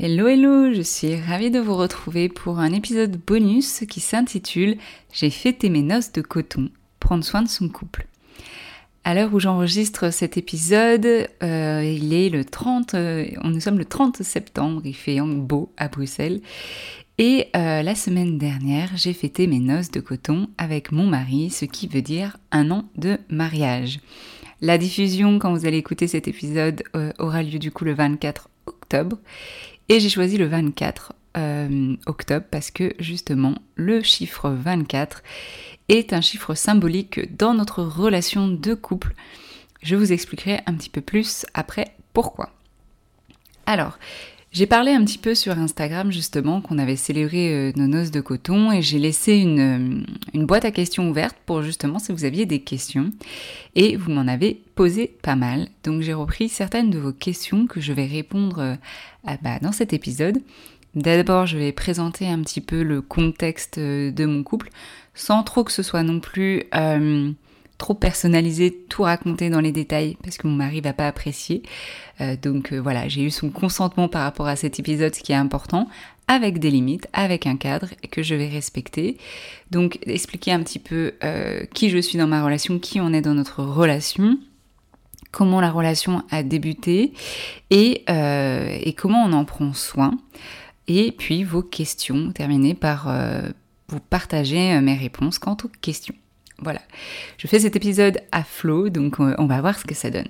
Hello hello, je suis ravie de vous retrouver pour un épisode bonus qui s'intitule J'ai fêté mes noces de coton, prendre soin de son couple. À l'heure où j'enregistre cet épisode, euh, il est le 30, euh, nous sommes le 30 septembre, il fait beau à Bruxelles. Et euh, la semaine dernière, j'ai fêté mes noces de coton avec mon mari, ce qui veut dire un an de mariage. La diffusion, quand vous allez écouter cet épisode, aura lieu du coup le 24 octobre. Et j'ai choisi le 24 euh, octobre parce que justement le chiffre 24 est un chiffre symbolique dans notre relation de couple. Je vous expliquerai un petit peu plus après pourquoi. Alors, j'ai parlé un petit peu sur Instagram justement qu'on avait célébré euh, nos noces de coton et j'ai laissé une, euh, boîte à questions ouverte pour justement si vous aviez des questions et vous m'en avez posé pas mal. Donc j'ai repris certaines de vos questions que je vais répondre euh, bah, dans cet épisode. D'abord je vais présenter un petit peu le contexte de mon couple sans trop que ce soit non plus... trop personnalisé, tout raconter dans les détails parce que mon mari va pas apprécier. Euh, donc euh, voilà, j'ai eu son consentement par rapport à cet épisode, ce qui est important, avec des limites, avec un cadre que je vais respecter. Donc expliquer un petit peu euh, qui je suis dans ma relation, qui on est dans notre relation comment la relation a débuté et, et, comment on en prend soin. Et puis vos questions, terminer par vous partager mes réponses quant aux questions. Voilà. Je fais cet épisode à flot, donc on va voir ce que ça donne.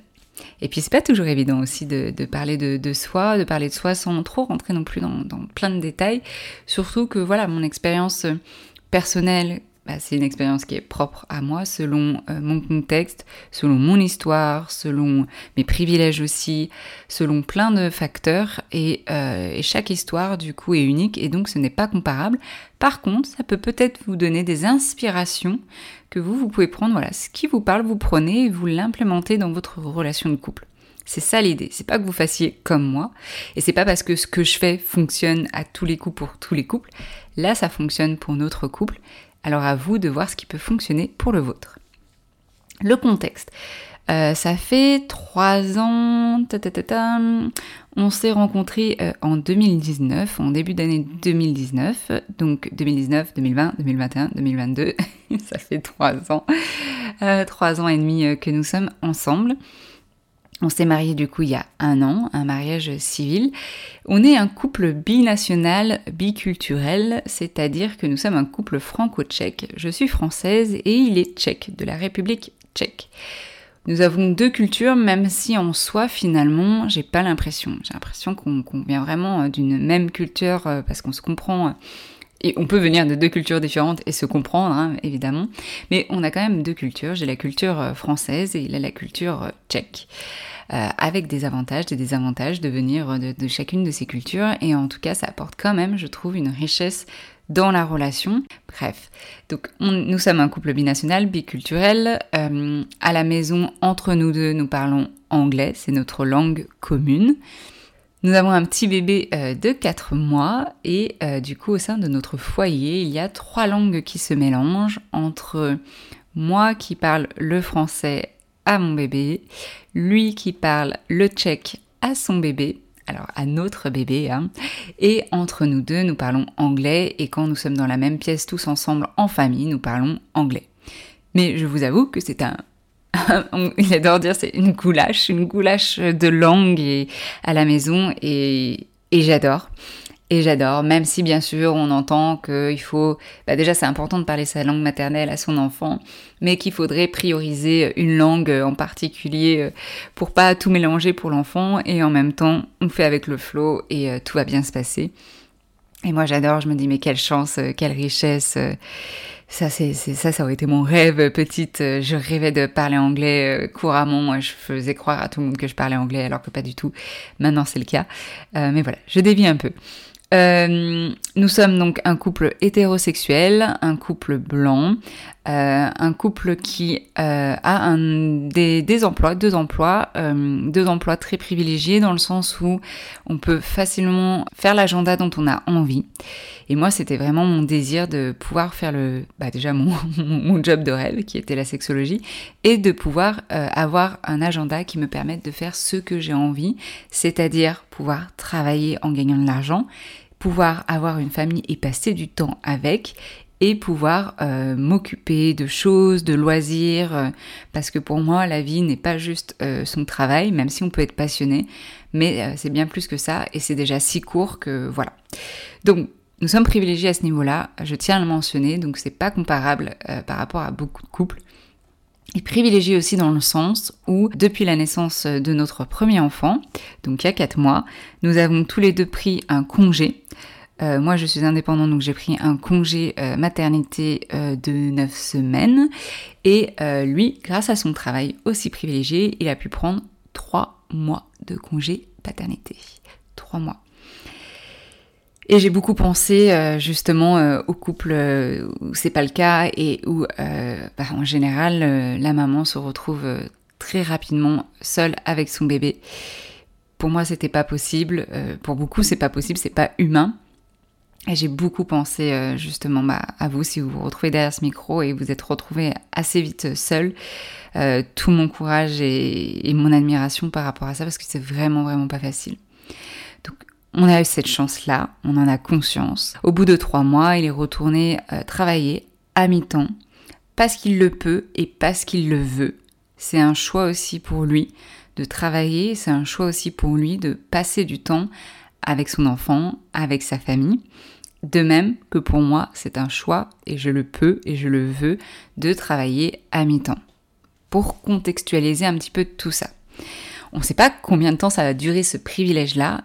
Et puis c'est pas toujours évident aussi de, parler de, soi, de parler de soi sans trop rentrer non plus dans, dans plein de détails. Surtout que voilà, mon expérience personnelle bah, c'est une expérience qui est propre à moi, selon euh, mon contexte, selon mon histoire, selon mes privilèges aussi, selon plein de facteurs. Et, euh, et chaque histoire, du coup, est unique et donc ce n'est pas comparable. Par contre, ça peut peut-être vous donner des inspirations que vous, vous pouvez prendre. Voilà, ce qui vous parle, vous prenez et vous l'implémentez dans votre relation de couple. C'est ça l'idée. C'est pas que vous fassiez comme moi. Et c'est pas parce que ce que je fais fonctionne à tous les coups pour tous les couples. Là, ça fonctionne pour notre couple. Alors à vous de voir ce qui peut fonctionner pour le vôtre. Le contexte. Euh, ça fait trois ans, On s'est rencontrés euh, en 2019, en début d'année 2019, donc 2019, 2020, 2021, 2022, ça fait trois ans, euh, trois ans et demi que nous sommes ensemble. On s'est marié du coup il y a un an, un mariage civil. On est un couple binational, biculturel, c'est-à-dire que nous sommes un couple franco-tchèque. Je suis française et il est tchèque, de la République tchèque. Nous avons deux cultures, même si en soi, finalement, j'ai pas l'impression. J'ai l'impression qu'on vient vraiment euh, d'une même culture euh, parce qu'on se comprend. Euh, et on peut venir de deux cultures différentes et se comprendre, hein, évidemment. Mais on a quand même deux cultures. J'ai la culture française et il a la culture tchèque. avec des avantages, des désavantages de venir de, chacune de ces cultures. Et en tout cas, ça apporte quand même, je trouve, une richesse dans la relation. Bref, donc nous sommes un couple binational, biculturel. Euh, à la maison, entre nous deux, nous parlons anglais, c'est notre langue commune. Nous avons un petit bébé euh, de 4 mois et euh, du coup au sein de notre foyer, il y a trois langues qui se mélangent entre moi qui parle le français à mon bébé, lui qui parle le tchèque à son bébé alors à notre bébé. Hein. Et entre nous deux, nous parlons anglais et quand nous sommes dans la même pièce tous ensemble en famille, nous parlons anglais. Mais je vous avoue que c'est un... Il adore dire c'est une goulache, une goulache de langue à la maison et, j'adore. Et j'adore, même si bien sûr on entend qu'il faut, bah déjà c'est important de parler sa langue maternelle à son enfant, mais qu'il faudrait prioriser une langue en particulier euh, pour pas tout mélanger pour l'enfant et en même temps on fait avec le flow et euh, tout va bien se passer. Et moi j'adore, je me dis mais quelle chance, euh, quelle richesse. Ça, c'est, ça, ça aurait été mon rêve petite. Je rêvais de parler anglais couramment. Je faisais croire à tout le monde que je parlais anglais, alors que pas du tout. Maintenant, c'est le cas. mais voilà, je dévie un peu. Euh, nous sommes donc un couple hétérosexuel, un couple blanc, euh, un couple qui euh, a un, des, des, emplois, deux emplois, euh, deux emplois très privilégiés dans le sens où on peut facilement faire l'agenda dont on a envie. Et moi, c'était vraiment mon désir de pouvoir faire le, bah déjà mon, mon job de qui était la sexologie, et de pouvoir avoir un agenda qui me permette de faire ce que j'ai envie, c'est-à-dire pouvoir travailler en gagnant de l'argent pouvoir avoir une famille et passer du temps avec et pouvoir euh, m'occuper de choses, de loisirs, euh, parce que pour moi la vie n'est pas juste euh, son travail, même si on peut être passionné, mais c'est bien plus que ça et c'est déjà si court que voilà. Donc nous sommes privilégiés à ce niveau-là, je tiens à le mentionner, donc c'est pas comparable par rapport à beaucoup de couples. Et privilégié aussi dans le sens où, depuis la naissance de notre premier enfant, donc il y a 4 mois, nous avons tous les deux pris un congé. Euh, moi, je suis indépendante, donc j'ai pris un congé euh, maternité euh, de 9 semaines. Et lui, grâce à son travail aussi privilégié, il a pu prendre 3 mois de congé paternité. 3 mois. Et j'ai beaucoup pensé euh, justement euh, aux couples euh, où c'est pas le cas et où bah, en général la maman se retrouve très rapidement seule avec son bébé. Pour moi c'était pas possible, pour beaucoup c'est pas possible, c'est pas humain. Et j'ai beaucoup pensé justement bah, à vous si vous vous retrouvez derrière ce micro et vous êtes retrouvé assez vite seul. tout mon courage et, et mon admiration par rapport à ça parce que c'est vraiment vraiment pas facile. On a eu cette chance-là, on en a conscience. Au bout de trois mois, il est retourné euh, travailler à mi-temps parce qu'il le peut et parce qu'il le veut. C'est un choix aussi pour lui de travailler, c'est un choix aussi pour lui de passer du temps avec son enfant, avec sa famille. De même que pour moi, c'est un choix, et je le peux et je le veux, de travailler à mi-temps. Pour contextualiser un petit peu tout ça. On ne sait pas combien de temps ça va durer ce privilège-là,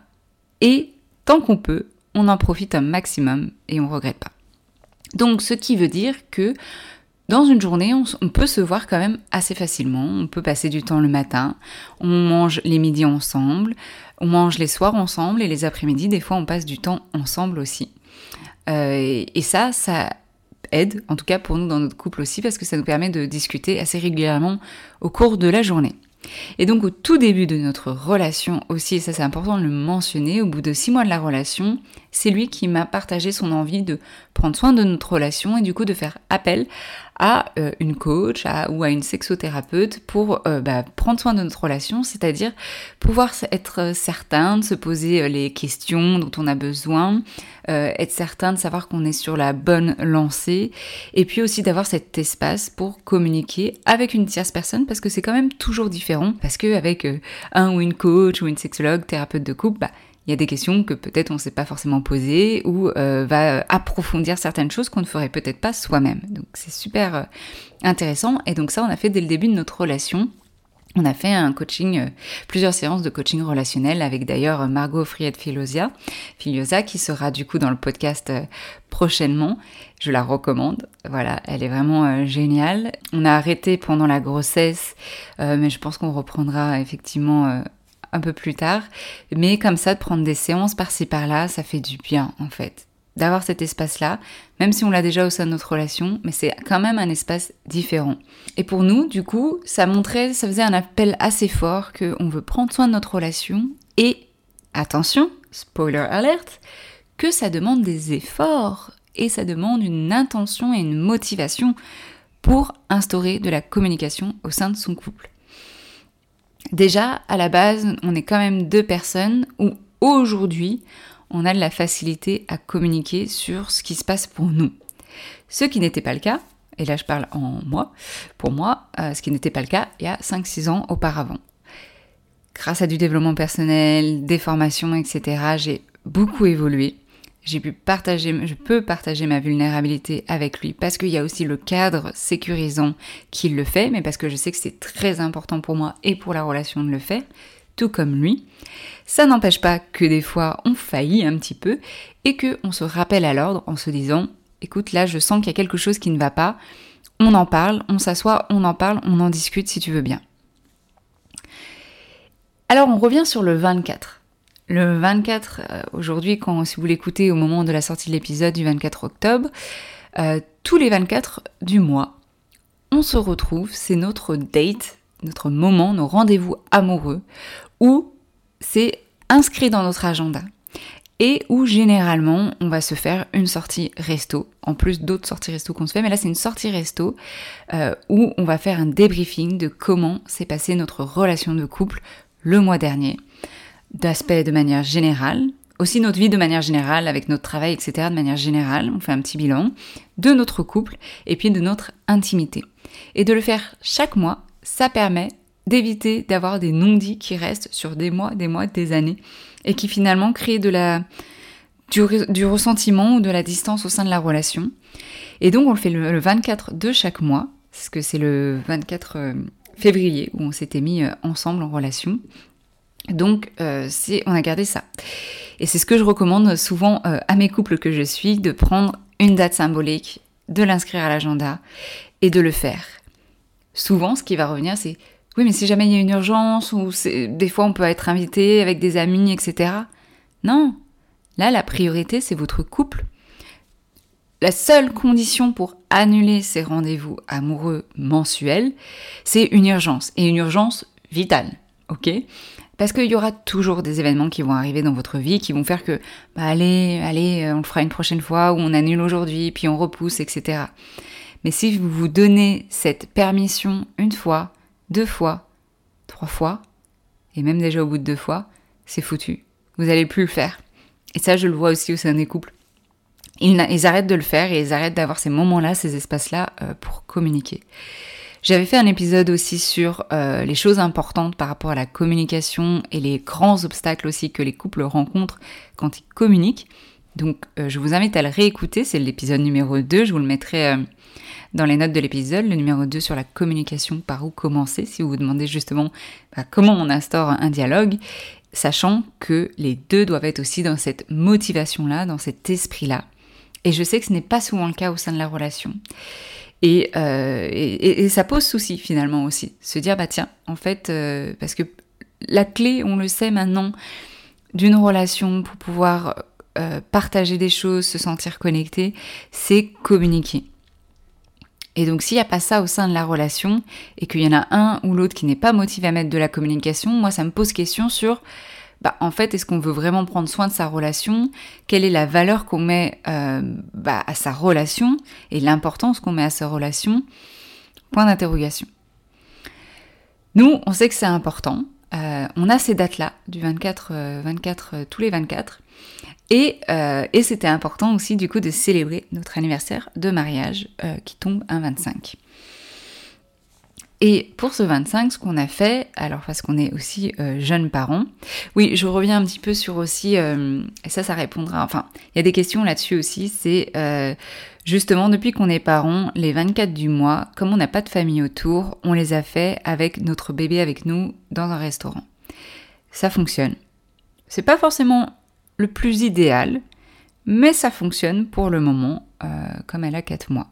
et tant qu'on peut, on en profite un maximum et on ne regrette pas. Donc ce qui veut dire que dans une journée, on, peut se voir quand même assez facilement. On peut passer du temps le matin, on mange les midis ensemble, on mange les soirs ensemble et les après-midi, des fois, on passe du temps ensemble aussi. Euh, et ça, ça aide, en tout cas pour nous dans notre couple aussi, parce que ça nous permet de discuter assez régulièrement au cours de la journée. Et donc au tout début de notre relation aussi, et ça c'est important de le mentionner, au bout de six mois de la relation, c'est lui qui m'a partagé son envie de prendre soin de notre relation et du coup de faire appel à euh, une coach ou à une sexothérapeute pour euh, bah, prendre soin de notre relation, c'est-à-dire pouvoir être certain de se poser euh, les questions dont on a besoin, être certain de savoir qu'on est sur la bonne lancée, et puis aussi d'avoir cet espace pour communiquer avec une tierce personne, parce que c'est quand même toujours différent, parce qu'avec un ou une coach ou une sexologue, thérapeute de couple, bah, il y a des questions que peut-être on ne s'est pas forcément posées ou euh, va approfondir certaines choses qu'on ne ferait peut-être pas soi-même. Donc c'est super euh, intéressant et donc ça on a fait dès le début de notre relation. On a fait un coaching, euh, plusieurs séances de coaching relationnel avec d'ailleurs Margot Friette Filosia, Filiosa qui sera du coup dans le podcast prochainement. Je la recommande. Voilà, elle est vraiment géniale. On a arrêté pendant la grossesse, mais je pense qu'on reprendra effectivement un peu plus tard. Mais comme ça, de prendre des séances par-ci par-là, ça fait du bien en fait. D'avoir cet espace-là, même si on l'a déjà au sein de notre relation, mais c'est quand même un espace différent. Et pour nous, du coup, ça montrait, ça faisait un appel assez fort qu'on veut prendre soin de notre relation et, attention, spoiler alert, que ça demande des efforts et ça demande une intention et une motivation pour instaurer de la communication au sein de son couple. Déjà, à la base, on est quand même deux personnes où aujourd'hui, on a de la facilité à communiquer sur ce qui se passe pour nous. Ce qui n'était pas le cas, et là je parle en moi, pour moi, euh, ce qui n'était pas le cas il y a 5-6 ans auparavant. Grâce à du développement personnel, des formations, etc., j'ai beaucoup évolué j'ai pu partager, je peux partager ma vulnérabilité avec lui parce qu'il y a aussi le cadre sécurisant qui le fait, mais parce que je sais que c'est très important pour moi et pour la relation de le faire, tout comme lui. Ça n'empêche pas que des fois on faillit un petit peu et que on se rappelle à l'ordre en se disant, écoute, là je sens qu'il y a quelque chose qui ne va pas, on en parle, on s'assoit, on en parle, on en discute si tu veux bien. Alors on revient sur le 24. Le 24, euh, aujourd'hui, quand si vous l'écoutez au moment de la sortie de l'épisode du 24 octobre, euh, tous les 24 du mois, on se retrouve, c'est notre date, notre moment, nos rendez-vous amoureux, où c'est inscrit dans notre agenda et où généralement on va se faire une sortie resto, en plus d'autres sorties resto qu'on se fait, mais là c'est une sortie resto euh, où on va faire un débriefing de comment s'est passée notre relation de couple le mois dernier d'aspect de manière générale, aussi notre vie de manière générale, avec notre travail, etc. de manière générale, on fait un petit bilan de notre couple et puis de notre intimité. Et de le faire chaque mois, ça permet d'éviter d'avoir des non-dits qui restent sur des mois, des mois, des années, et qui finalement créent de la, du, ressentiment ou de la distance au sein de la relation. Et donc on le fait le, 24 de chaque mois, parce que c'est le 24 euh, février où on s'était mis euh, ensemble en relation. Donc, euh, on a gardé ça. Et c'est ce que je recommande souvent euh, à mes couples que je suis, de prendre une date symbolique, de l'inscrire à l'agenda et de le faire. Souvent, ce qui va revenir, c'est oui, mais si jamais il y a une urgence ou des fois on peut être invité avec des amis, etc. Non, là la priorité c'est votre couple. La seule condition pour annuler ces rendez-vous amoureux mensuels, c'est une urgence et une urgence vitale. Ok? Parce qu'il y aura toujours des événements qui vont arriver dans votre vie, qui vont faire que, bah allez, allez, euh, on le fera une prochaine fois, ou on annule aujourd'hui, puis on repousse, etc. Mais si vous vous donnez cette permission une fois, deux fois, trois fois, et même déjà au bout de deux fois, c'est foutu. Vous n'allez plus le faire. Et ça, je le vois aussi au sein des couples. Ils, arrêtent de le faire et ils arrêtent d'avoir ces moments-là, ces espaces-là euh, pour communiquer. J'avais fait un épisode aussi sur euh, les choses importantes par rapport à la communication et les grands obstacles aussi que les couples rencontrent quand ils communiquent. Donc euh, je vous invite à le réécouter, c'est l'épisode numéro 2, je vous le mettrai euh, dans les notes de l'épisode, le numéro 2 sur la communication, par où commencer, si vous vous demandez justement bah, comment on instaure un dialogue, sachant que les deux doivent être aussi dans cette motivation-là, dans cet esprit-là. Et je sais que ce n'est pas souvent le cas au sein de la relation. Euh, et, ça pose souci finalement aussi. Se dire, bah tiens, en fait, euh, parce que la clé, on le sait maintenant, d'une relation pour pouvoir euh, partager des choses, se sentir connecté, c'est communiquer. Et donc s'il n'y a pas ça au sein de la relation et qu'il y en a un ou l'autre qui n'est pas motivé à mettre de la communication, moi ça me pose question sur bah, en fait, est-ce qu'on veut vraiment prendre soin de sa relation? Quelle est la valeur qu'on met euh, bah, à sa relation et l'importance qu'on met à sa relation? Point d'interrogation. Nous, on sait que c'est important. Euh, on a ces dates-là, du 24, 24 euh, tous les 24. Et, et c'était important aussi du coup de célébrer notre anniversaire de mariage qui tombe un 25. Et pour ce 25, ce qu'on a fait, alors parce qu'on est aussi euh, jeunes parents, oui, je reviens un petit peu sur aussi, euh, et ça, ça répondra, enfin, il y a des questions là-dessus aussi, c'est euh, justement depuis qu'on est parents, les 24 du mois, comme on n'a pas de famille autour, on les a fait avec notre bébé avec nous dans un restaurant. Ça fonctionne. C'est pas forcément le plus idéal, mais ça fonctionne pour le moment, comme elle a 4 mois.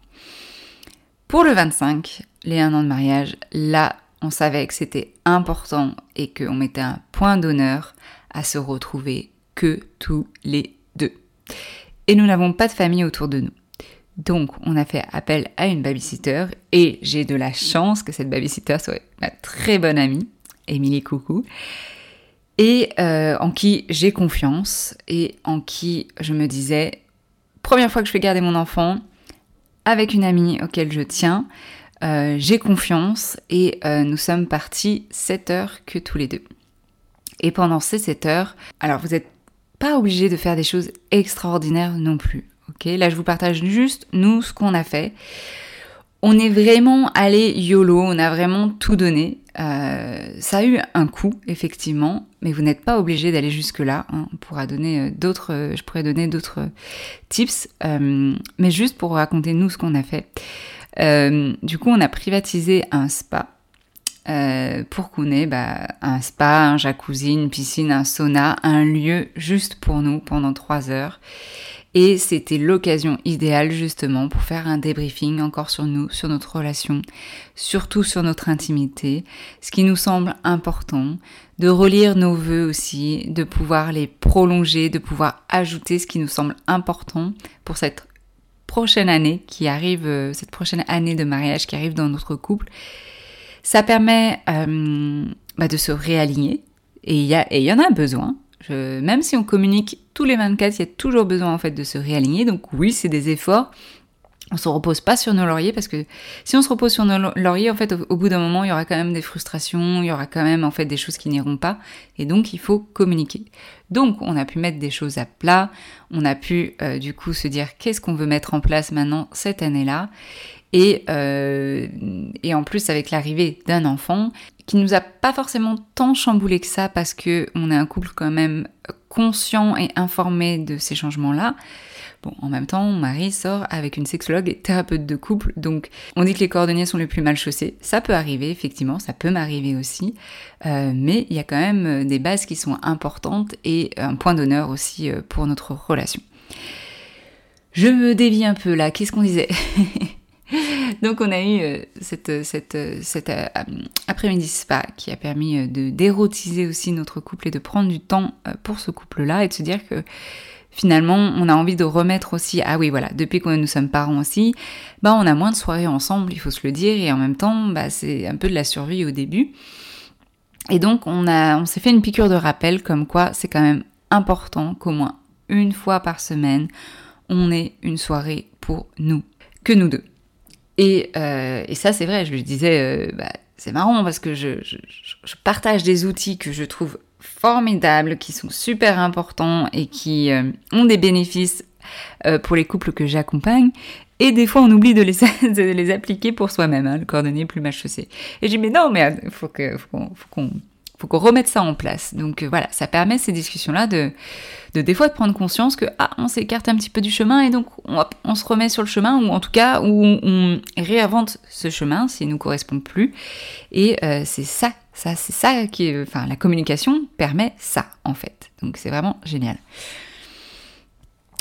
Pour le 25, les un an de mariage, là, on savait que c'était important et qu'on mettait un point d'honneur à se retrouver que tous les deux. Et nous n'avons pas de famille autour de nous. Donc, on a fait appel à une babysitter et j'ai de la chance que cette babysitter soit ma très bonne amie, Émilie Coucou, et euh, en qui j'ai confiance et en qui je me disais, première fois que je fais garder mon enfant, avec une amie auquel je tiens. Euh, j'ai confiance et euh, nous sommes partis 7 heures que tous les deux. Et pendant ces 7 heures, alors vous n'êtes pas obligé de faire des choses extraordinaires non plus. Là je vous partage juste nous ce qu'on a fait. On est vraiment allé YOLO, on a vraiment tout donné. Euh, ça a eu un coût, effectivement, mais vous n'êtes pas obligé d'aller jusque-là. Hein. On pourra donner d'autres, je pourrais donner d'autres tips, mais juste pour raconter nous ce qu'on a fait. Du coup, on a privatisé un spa pour qu'on bah, un spa, un jacuzzi, une piscine, un sauna, un lieu juste pour nous pendant trois heures. Et c'était l'occasion idéale justement pour faire un débriefing encore sur nous, sur notre relation, surtout sur notre intimité, ce qui nous semble important, de relire nos voeux aussi, de pouvoir les prolonger, de pouvoir ajouter ce qui nous semble important pour cette prochaine année qui arrive, euh, cette prochaine année de mariage qui arrive dans notre couple. Ça permet euh, bah, de se réaligner et il y, y en a besoin même si on communique tous les 24, il y a toujours besoin en fait de se réaligner. Donc oui, c'est des efforts. On se repose pas sur nos lauriers parce que si on se repose sur nos lauriers, en fait, au, bout d'un moment, il y aura quand même des frustrations, il y aura quand même en fait des choses qui n'iront pas, et donc il faut communiquer. Donc, on a pu mettre des choses à plat, on a pu euh, du coup se dire qu'est-ce qu'on veut mettre en place maintenant cette année-là, et, euh, et en plus avec l'arrivée d'un enfant qui nous a pas forcément tant chamboulé que ça parce que on est un couple quand même conscient et informé de ces changements-là. Bon, en même temps, mon mari sort avec une sexologue et thérapeute de couple, donc on dit que les cordonniers sont les plus mal chaussés. Ça peut arriver, effectivement, ça peut m'arriver aussi, euh, mais il y a quand même des bases qui sont importantes et un point d'honneur aussi euh, pour notre relation. Je me dévie un peu là, qu'est-ce qu'on disait Donc on a eu euh, cette, cet euh, après-midi spa qui a permis euh, de dérotiser aussi notre couple et de prendre du temps pour ce couple-là et de se dire que finalement on a envie de remettre aussi, ah oui voilà, depuis que nous sommes parents aussi, bah on a moins de soirées ensemble, il faut se le dire, et en même temps bah, c'est un peu de la survie au début. Et donc on, a, on s'est fait une piqûre de rappel comme quoi c'est quand même important qu'au moins une fois par semaine, on ait une soirée pour nous, que nous deux. Euh, et, ça, c'est vrai, je lui disais, euh, bah, c'est marrant parce que je, partage des outils que je trouve formidables, qui sont super importants et qui euh, ont des bénéfices pour les couples que j'accompagne. Et des fois, on oublie de les, appliquer pour soi-même, hein, le plus mal chaussé. Et je dis, mais non, mais il faut qu'on faut qu'on remette ça en place. Donc euh, voilà, ça permet ces discussions-là de, de des fois de prendre conscience que ah on s'écarte un petit peu du chemin et donc on, se remet sur le chemin ou en tout cas où on, réinvente ce chemin s'il nous correspond plus. Et euh, c'est ça, ça c'est ça qui, enfin la communication permet ça en fait. Donc c'est vraiment génial.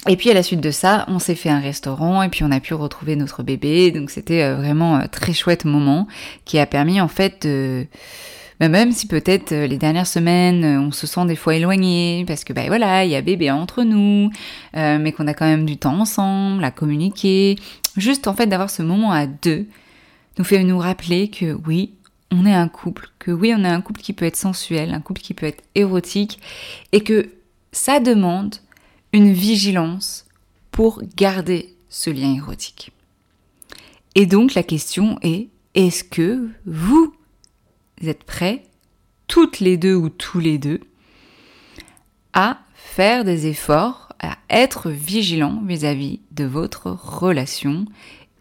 Et puis à la suite de ça, on s'est fait un restaurant et puis on a pu retrouver notre bébé. Donc c'était euh, vraiment un très chouette moment qui a permis en fait de même si peut-être euh, les dernières semaines, euh, on se sent des fois éloigné, parce que ben voilà, il y a bébé entre nous, euh, mais qu'on a quand même du temps ensemble à communiquer, juste en fait d'avoir ce moment à deux nous fait nous rappeler que oui, on est un couple, que oui, on est un couple qui peut être sensuel, un couple qui peut être érotique, et que ça demande une vigilance pour garder ce lien érotique. Et donc la question est, est-ce que vous êtes prêts, toutes les deux ou tous les deux, à faire des efforts, à être vigilants vis-à-vis de votre relation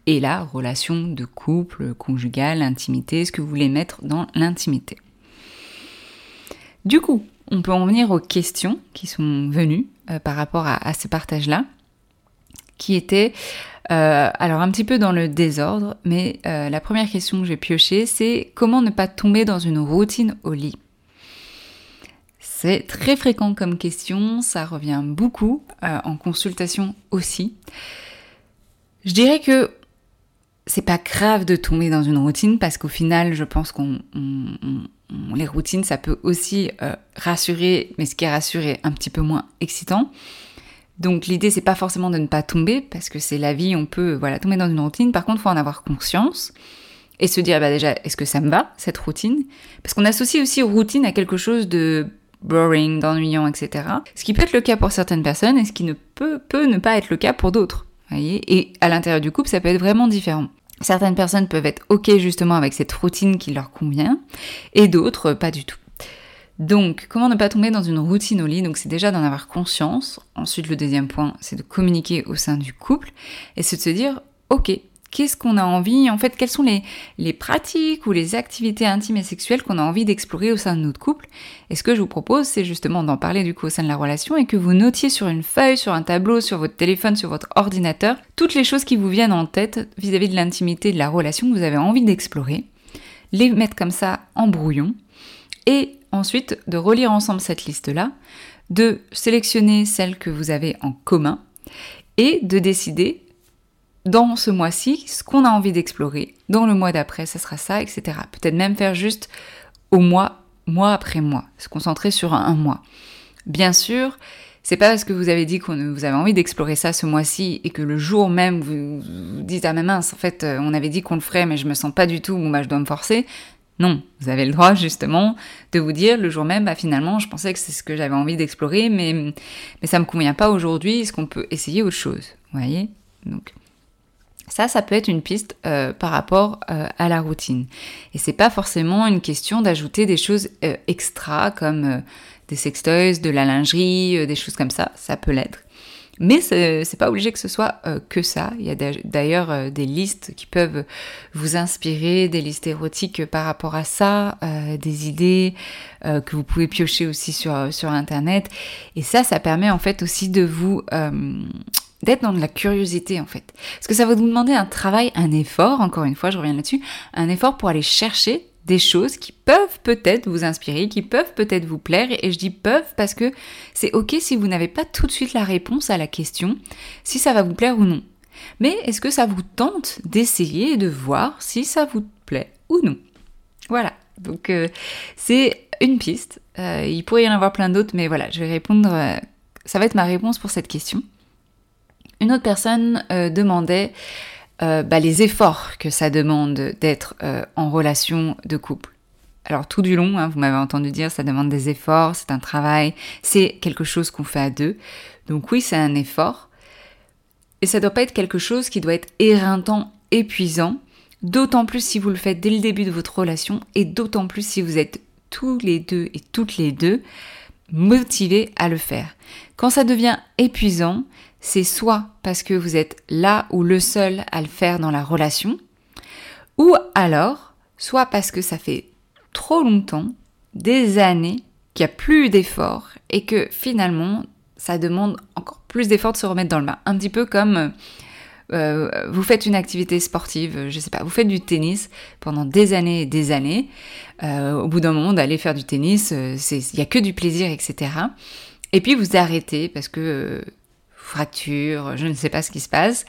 et la relation de couple, conjugale, intimité, ce que vous voulez mettre dans l'intimité. Du coup, on peut en venir aux questions qui sont venues euh, par rapport à, ce partage-là, qui étaient euh, alors un petit peu dans le désordre, mais euh, la première question que j'ai piochée, c'est comment ne pas tomber dans une routine au lit? C'est très fréquent comme question, ça revient beaucoup en consultation aussi. Je dirais que c'est pas grave de tomber dans une routine parce qu'au final, je pense qu'on les routines, ça peut aussi euh, rassurer, mais ce qui est rassuré, un petit peu moins excitant. Donc l'idée, c'est pas forcément de ne pas tomber parce que c'est la vie, on peut voilà tomber dans une routine. Par contre, faut en avoir conscience et se dire bah déjà, est-ce que ça me va cette routine? Parce qu'on associe aussi routine à quelque chose de boring, d'ennuyant, etc. Ce qui peut être le cas pour certaines personnes et ce qui ne peut, peut ne pas être le cas pour d'autres. Et à l'intérieur du couple, ça peut être vraiment différent. Certaines personnes peuvent être OK justement avec cette routine qui leur convient, et d'autres pas du tout. Donc, comment ne pas tomber dans une routine au lit? Donc, c'est déjà d'en avoir conscience. Ensuite, le deuxième point, c'est de communiquer au sein du couple, et c'est de se dire, OK, qu'est-ce qu'on a envie, en fait, quelles sont les, pratiques ou les activités intimes et sexuelles qu'on a envie d'explorer au sein de notre couple. Et ce que je vous propose, c'est justement d'en parler du coup au sein de la relation et que vous notiez sur une feuille, sur un tableau, sur votre téléphone, sur votre ordinateur, toutes les choses qui vous viennent en tête vis-à-vis de l'intimité de la relation que vous avez envie d'explorer, les mettre comme ça en brouillon, et ensuite de relire ensemble cette liste-là, de sélectionner celles que vous avez en commun, et de décider dans ce mois-ci ce qu'on a envie d'explorer. Dans le mois d'après, ça sera ça, etc. Peut-être même faire juste au mois, mois après mois, se concentrer sur un, mois. Bien sûr, c'est pas parce que vous avez dit que vous avez envie d'explorer ça ce mois-ci et que le jour même vous, vous dites ah mais mince en fait euh, on avait dit qu'on le ferait mais je me sens pas du tout bon bah je dois me forcer. Non, vous avez le droit justement de vous dire le jour même bah finalement je pensais que c'est ce que j'avais envie d'explorer mais mais ça me convient pas aujourd'hui, est-ce qu'on peut essayer autre chose Vous voyez? Donc ça, ça peut être une piste euh, par rapport euh, à la routine. Et c'est pas forcément une question d'ajouter des choses euh, extra comme des sextoys, de la lingerie, des choses comme ça. Ça peut l'être. Mais c'est pas obligé que ce soit que ça. Il y a d'ailleurs des listes qui peuvent vous inspirer, des listes érotiques par rapport à ça, des idées que vous pouvez piocher aussi sur, sur Internet. Et ça, ça permet en fait aussi de vous d'être dans de la curiosité en fait. Parce que ça va vous demander un travail, un effort, encore une fois, je reviens là-dessus, un effort pour aller chercher des choses qui peuvent peut-être vous inspirer, qui peuvent peut-être vous plaire, et je dis peuvent parce que c'est ok si vous n'avez pas tout de suite la réponse à la question, si ça va vous plaire ou non. Mais est-ce que ça vous tente d'essayer et de voir si ça vous plaît ou non? Voilà, donc euh, c'est une piste. Euh, il pourrait y en avoir plein d'autres, mais voilà, je vais répondre. Euh, ça va être ma réponse pour cette question. Une autre personne euh, demandait euh, bah, les efforts que ça demande d'être euh, en relation de couple. Alors tout du long, hein, vous m'avez entendu dire, ça demande des efforts, c'est un travail, c'est quelque chose qu'on fait à deux. Donc oui, c'est un effort. Et ça ne doit pas être quelque chose qui doit être éreintant, épuisant, d'autant plus si vous le faites dès le début de votre relation, et d'autant plus si vous êtes tous les deux et toutes les deux motivés à le faire. Quand ça devient épuisant, c'est soit parce que vous êtes là ou le seul à le faire dans la relation, ou alors, soit parce que ça fait trop longtemps, des années, qu'il n'y a plus d'efforts et que finalement, ça demande encore plus d'efforts de se remettre dans le bain. Un petit peu comme euh, vous faites une activité sportive, je sais pas, vous faites du tennis pendant des années et des années. Euh, au bout d'un moment, d'aller faire du tennis, euh, il n'y a que du plaisir, etc. Et puis vous arrêtez parce que fracture, je ne sais pas ce qui se passe.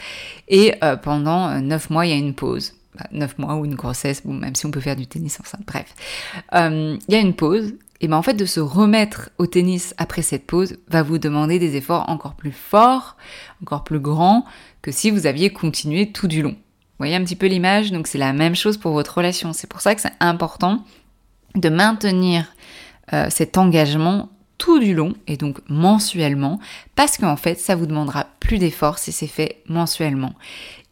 Et euh, pendant euh, neuf mois, il y a une pause. Bah, neuf mois ou une grossesse, même si on peut faire du tennis enceinte, bref. Euh, il y a une pause. et ben en fait de se remettre au tennis après cette pause va vous demander des efforts encore plus forts, encore plus grands que si vous aviez continué tout du long. Vous voyez un petit peu l'image, donc c'est la même chose pour votre relation. C'est pour ça que c'est important de maintenir euh, cet engagement tout du long et donc mensuellement parce qu'en fait ça vous demandera plus d'efforts si c'est fait mensuellement.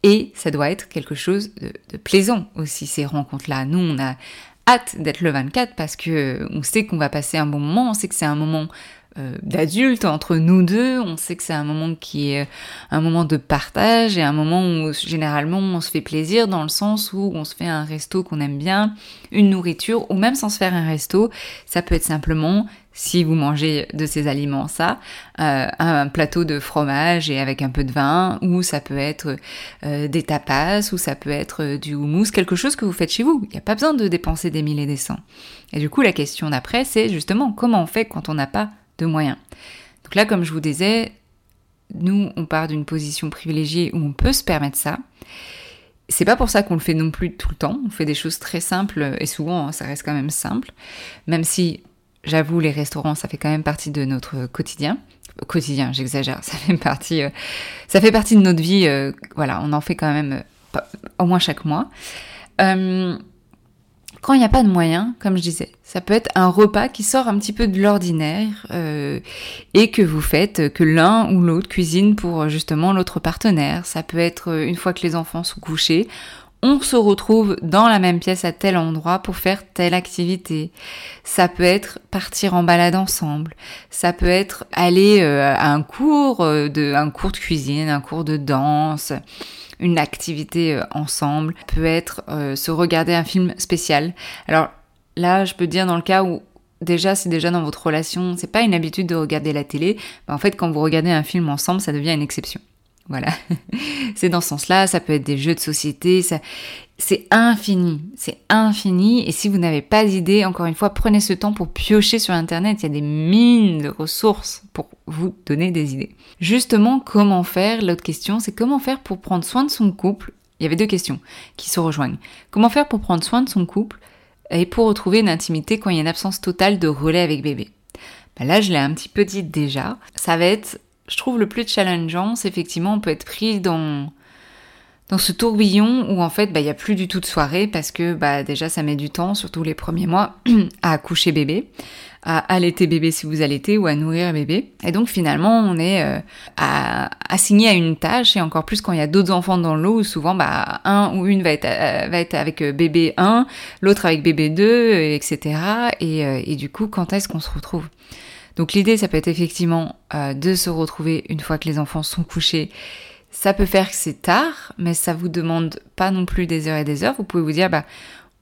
Et ça doit être quelque chose de, plaisant aussi ces rencontres-là. Nous on a hâte d'être le 24 parce que on sait qu'on va passer un bon moment, on sait que c'est un moment euh, d'adulte entre nous deux, on sait que c'est un moment qui est un moment de partage et un moment où généralement on se fait plaisir dans le sens où on se fait un resto qu'on aime bien, une nourriture ou même sans se faire un resto, ça peut être simplement si vous mangez de ces aliments ça, euh, un plateau de fromage et avec un peu de vin, ou ça peut être euh, des tapas, ou ça peut être euh, du houmous, quelque chose que vous faites chez vous. Il n'y a pas besoin de dépenser des milliers et des cents. Et du coup, la question d'après, c'est justement comment on fait quand on n'a pas de moyens? Donc là, comme je vous disais, nous, on part d'une position privilégiée où on peut se permettre ça. C'est pas pour ça qu'on le fait non plus tout le temps. On fait des choses très simples et souvent ça reste quand même simple, même si j'avoue, les restaurants, ça fait quand même partie de notre quotidien. Quotidien, j'exagère, ça fait partie, euh, ça fait partie de notre vie. Euh, voilà, on en fait quand même euh, au moins chaque mois. quand il n'y a pas de moyens, comme je disais, ça peut être un repas qui sort un petit peu de l'ordinaire et que vous faites, que l'un ou l'autre cuisine pour justement l'autre partenaire. Ça peut être une fois que les enfants sont couchés, on se retrouve dans la même pièce à tel endroit pour faire telle activité. Ça peut être partir en balade ensemble. Ça peut être aller euh, à un cours euh, de, un cours de cuisine, un cours de danse, une activité euh, ensemble. Ça peut être se regarder un film spécial. Alors là, je peux dire dans le cas où déjà c'est déjà dans votre relation, c'est pas une habitude de regarder la télé. En fait, quand vous regardez un film ensemble, ça devient une exception. Voilà. c'est dans ce sens-là, ça peut être des jeux de société, c'est infini, c'est infini. Et si vous n'avez pas d'idée, encore une fois, prenez ce temps pour piocher sur Internet. Il y a des mines de ressources pour vous donner des idées. Justement, comment faire? L'autre question, c'est comment faire pour prendre soin de son couple? Il y avait deux questions qui se rejoignent. Comment faire pour prendre soin de son couple et pour retrouver une intimité quand il y a une absence totale de relais avec bébé? Ben Là, je l'ai un petit peu dit déjà. Ça va être je trouve le plus challengeant, c'est effectivement on peut être pris dans dans ce tourbillon où en fait bah, il n'y a plus du tout de soirée parce que bah, déjà ça met du temps, surtout les premiers mois, à coucher bébé, à allaiter bébé si vous allaitez ou à nourrir bébé. Et donc finalement on est euh, assigné à une tâche et encore plus quand il y a d'autres enfants dans l'eau où souvent bah, un ou une va être, euh, va avec euh, bébé 1, l'autre avec bébé 2, etc. Et, et du coup quand est-ce qu'on se retrouve? Donc l'idée, ça peut être effectivement euh, de se retrouver une fois que les enfants sont couchés. Ça peut faire que c'est tard, mais ça vous demande pas non plus des heures et des heures. Vous pouvez vous dire, bah,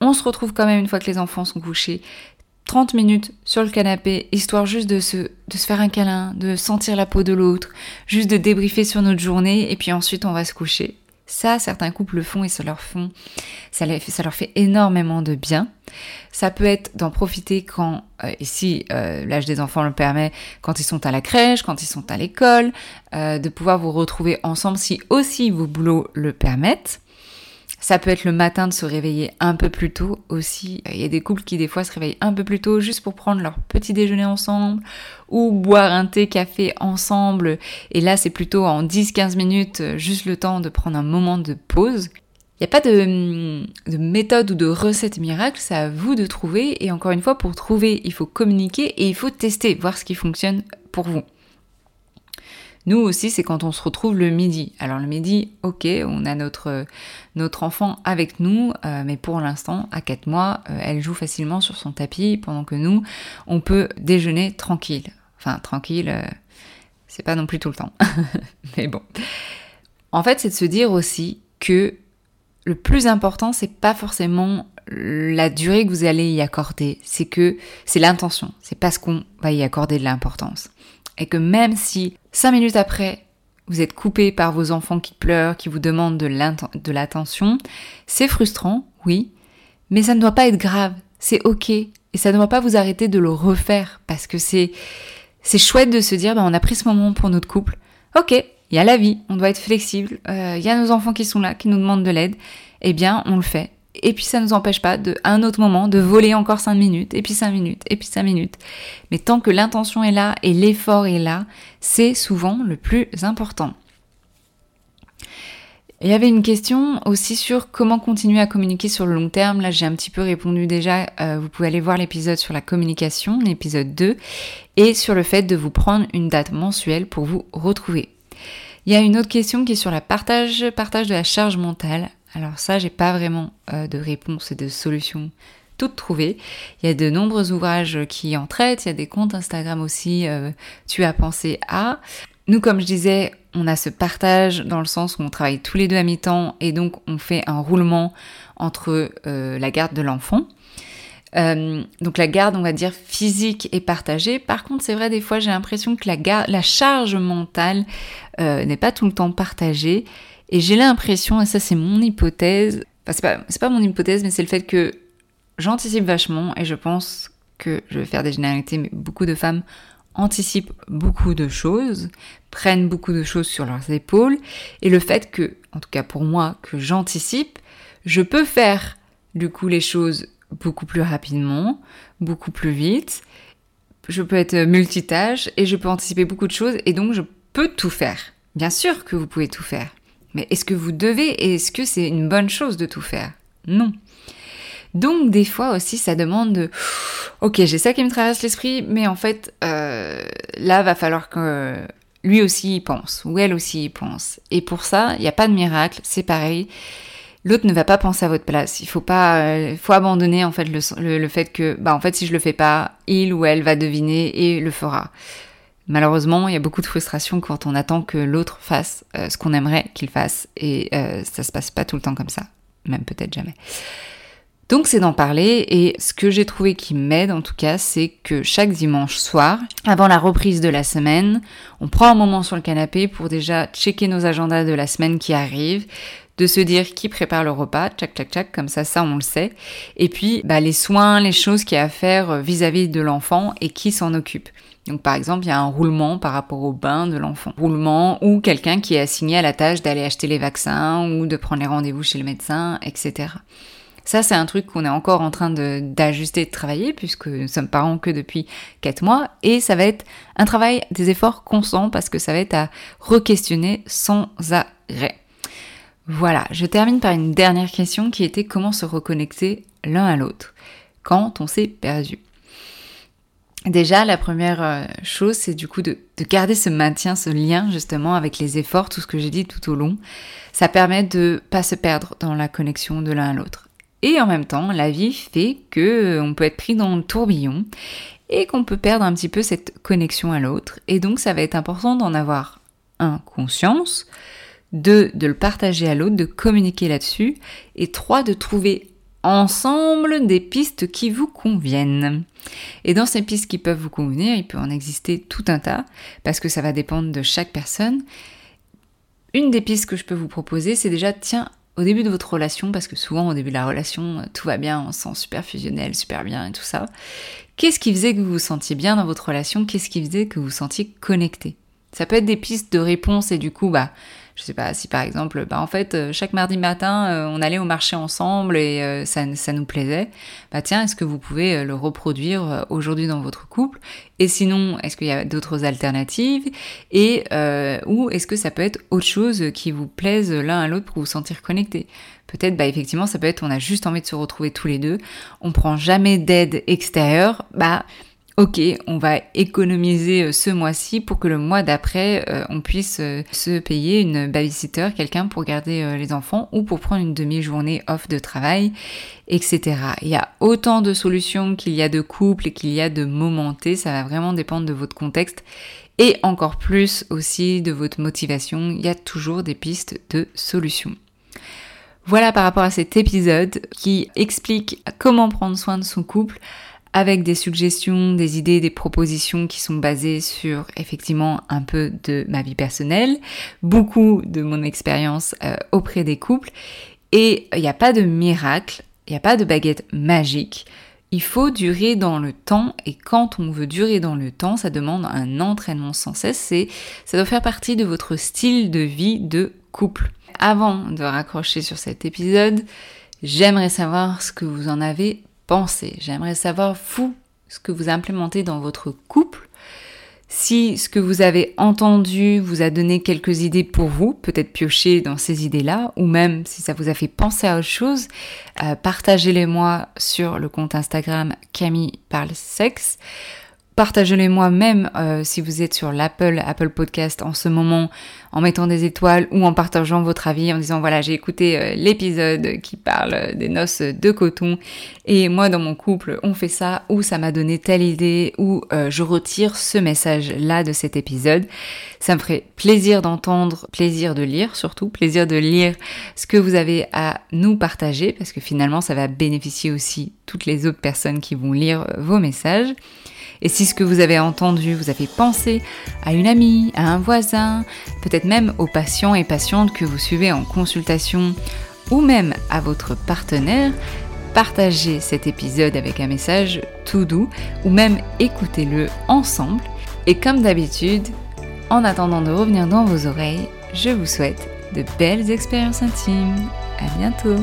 on se retrouve quand même une fois que les enfants sont couchés. 30 minutes sur le canapé, histoire juste de se, de se faire un câlin, de sentir la peau de l'autre, juste de débriefer sur notre journée, et puis ensuite on va se coucher. Ça, certains couples le font et ça leur, font, ça, leur fait énormément de bien. Ça peut être d'en profiter quand, euh, et euh, l'âge des enfants le permet, quand ils sont à la crèche, quand ils sont à l'école, euh, de pouvoir vous retrouver ensemble si aussi vos boulots le permettent. Ça peut être le matin de se réveiller un peu plus tôt aussi. Il y a des couples qui des fois se réveillent un peu plus tôt juste pour prendre leur petit déjeuner ensemble ou boire un thé café ensemble. Et là, c'est plutôt en 10-15 minutes, juste le temps de prendre un moment de pause. Il n'y a pas de, de, méthode ou de recette miracle, c'est à vous de trouver. Et encore une fois, pour trouver, il faut communiquer et il faut tester, voir ce qui fonctionne pour vous. Nous aussi, c'est quand on se retrouve le midi. Alors le midi, ok, on a notre, enfant avec nous, euh, mais pour l'instant, à 4 mois, euh, elle joue facilement sur son tapis, pendant que nous, on peut déjeuner tranquille. Enfin, tranquille, euh, c'est pas non plus tout le temps. mais bon. En fait, c'est de se dire aussi que le plus important, c'est pas forcément la durée que vous allez y accorder, c'est que c'est l'intention, c'est parce qu'on va y accorder de l'importance et que même si cinq minutes après, vous êtes coupé par vos enfants qui pleurent, qui vous demandent de l'attention, c'est frustrant, oui, mais ça ne doit pas être grave, c'est ok, et ça ne doit pas vous arrêter de le refaire, parce que c'est c'est chouette de se dire, ben, on a pris ce moment pour notre couple, ok, il y a la vie, on doit être flexible, euh, il y a nos enfants qui sont là, qui nous demandent de l'aide, eh bien on le fait. Et puis ça ne nous empêche pas de, à un autre moment, de voler encore 5 minutes, et puis 5 minutes, et puis 5 minutes. Mais tant que l'intention est là et l'effort est là, c'est souvent le plus important. Il y avait une question aussi sur comment continuer à communiquer sur le long terme. Là, j'ai un petit peu répondu déjà. Euh, vous pouvez aller voir l'épisode sur la communication, l'épisode 2, et sur le fait de vous prendre une date mensuelle pour vous retrouver. Il y a une autre question qui est sur la partage, partage de la charge mentale. Alors ça, j'ai pas vraiment euh, de réponse et de solution toutes trouvées. Il y a de nombreux ouvrages qui en traitent. Il y a des comptes Instagram aussi. Euh, tu as pensé à. Nous, comme je disais, on a ce partage dans le sens où on travaille tous les deux à mi-temps et donc on fait un roulement entre euh, la garde de l'enfant. Donc la garde, on va dire, physique est partagée. Par contre, c'est vrai, des fois, j'ai l'impression que la, charge mentale n'est pas tout le temps partagée. Et j'ai l'impression, et ça c'est mon hypothèse, enfin c'est pas, pas mon hypothèse, mais c'est le fait que j'anticipe vachement et je pense que je vais faire des généralités, mais beaucoup de femmes anticipent beaucoup de choses, prennent beaucoup de choses sur leurs épaules, et le fait que, en tout cas pour moi, que j'anticipe, je peux faire du coup les choses beaucoup plus rapidement, beaucoup plus vite, je peux être multitâche et je peux anticiper beaucoup de choses et donc je peux tout faire. Bien sûr que vous pouvez tout faire. Mais est-ce que vous devez et est-ce que c'est une bonne chose de tout faire? Non. Donc des fois aussi ça demande de ok j'ai ça qui me traverse l'esprit mais en fait euh, là va falloir que lui aussi y pense ou elle aussi y pense. Et pour ça il n'y a pas de miracle c'est pareil. L'autre ne va pas penser à votre place. Il faut pas euh, faut abandonner en fait le, le, fait que bah en fait si je le fais pas il ou elle va deviner et le fera Malheureusement, il y a beaucoup de frustration quand on attend que l'autre fasse euh, ce qu'on aimerait qu'il fasse et euh, ça se passe pas tout le temps comme ça, même peut-être jamais. Donc c'est d'en parler et ce que j'ai trouvé qui m'aide en tout cas, c'est que chaque dimanche soir, avant la reprise de la semaine, on prend un moment sur le canapé pour déjà checker nos agendas de la semaine qui arrive, de se dire qui prépare le repas, tchac tchac tchac, comme ça, ça on le sait. Et puis bah, les soins, les choses qu'il y a à faire vis-à-vis de l'enfant et qui s'en occupe. Donc par exemple, il y a un roulement par rapport au bain de l'enfant. Roulement ou quelqu'un qui est assigné à la tâche d'aller acheter les vaccins ou de prendre les rendez-vous chez le médecin, etc. Ça, c'est un truc qu'on est encore en train d'ajuster, de, travailler, puisque nous sommes parents que depuis 4 mois, et ça va être un travail, des efforts constants, parce que ça va être à re-questionner sans arrêt. Voilà, je termine par une dernière question qui était comment se reconnecter l'un à l'autre quand on s'est perdu. Déjà, la première euh, chose, c'est du coup de, de, garder ce maintien, ce lien justement avec les efforts, tout ce que j'ai dit tout au long. Ça permet de pas se perdre dans la connexion de l'un à l'autre. Et en même temps, la vie fait que euh, on peut être pris dans le tourbillon et qu'on peut perdre un petit peu cette connexion à l'autre. Et donc, ça va être important d'en avoir un conscience, deux de le partager à l'autre, de communiquer là-dessus, et trois de trouver ensemble des pistes qui vous conviennent. Et dans ces pistes qui peuvent vous convenir, il peut en exister tout un tas, parce que ça va dépendre de chaque personne. Une des pistes que je peux vous proposer, c'est déjà, tiens, au début de votre relation, parce que souvent au début de la relation, tout va bien, on se sent super fusionnel, super bien et tout ça. Qu'est-ce qui faisait que vous vous sentiez bien dans votre relation? Qu'est-ce qui faisait que vous vous sentiez connecté? Ça peut être des pistes de réponse et du coup, bah, je sais pas si par exemple, bah en fait, euh, chaque mardi matin, euh, on allait au marché ensemble et euh, ça, nous plaisait. Bah tiens, est-ce que vous pouvez le reproduire aujourd'hui dans votre couple? Et sinon, est-ce qu'il y a d'autres alternatives? Et ou est-ce que ça peut être autre chose qui vous plaise l'un à l'autre pour vous sentir connecté? Peut-être, bah effectivement, ça peut être on a juste envie de se retrouver tous les deux. On prend jamais d'aide extérieure. Bah ok, on va économiser euh, ce mois-ci pour que le mois d'après, euh, on puisse euh, se payer une babysitter, quelqu'un pour garder les enfants ou pour prendre une demi-journée off de travail, etc. Il y a autant de solutions qu'il y a de couples et qu'il y a de momentés, ça va vraiment dépendre de votre contexte et encore plus aussi de votre motivation, il y a toujours des pistes de solutions. Voilà par rapport à cet épisode qui explique comment prendre soin de son couple avec des suggestions, des idées, des propositions qui sont basées sur effectivement un peu de ma vie personnelle, beaucoup de mon expérience euh, auprès des couples. Et il n'y a pas de miracle, il n'y a pas de baguette magique. Il faut durer dans le temps et quand on veut durer dans le temps, ça demande un entraînement sans cesse et ça doit faire partie de votre style de vie de couple. Avant de raccrocher sur cet épisode, J'aimerais savoir ce que vous en avez pensé. J'aimerais savoir, vous, ce que vous implémentez dans votre couple. Si ce que vous avez entendu vous a donné quelques idées pour vous, peut-être piocher dans ces idées-là, ou même si ça vous a fait penser à autre chose, euh, partagez-les moi sur le compte Instagram Camille parle sexe. Partagez-les moi même euh, si vous êtes sur l'Apple Apple Podcast en ce moment en mettant des étoiles ou en partageant votre avis en disant voilà j'ai écouté euh, l'épisode qui parle des noces de coton et moi dans mon couple on fait ça ou ça m'a donné telle idée ou euh, je retire ce message là de cet épisode. Ça me ferait plaisir d'entendre, plaisir de lire surtout, plaisir de lire ce que vous avez à nous partager parce que finalement ça va bénéficier aussi toutes les autres personnes qui vont lire vos messages. Et si ce que vous avez entendu vous a fait penser à une amie, à un voisin, peut-être même aux patients et patientes que vous suivez en consultation, ou même à votre partenaire, partagez cet épisode avec un message tout doux, ou même écoutez-le ensemble. Et comme d'habitude, en attendant de revenir dans vos oreilles, je vous souhaite de belles expériences intimes. À bientôt!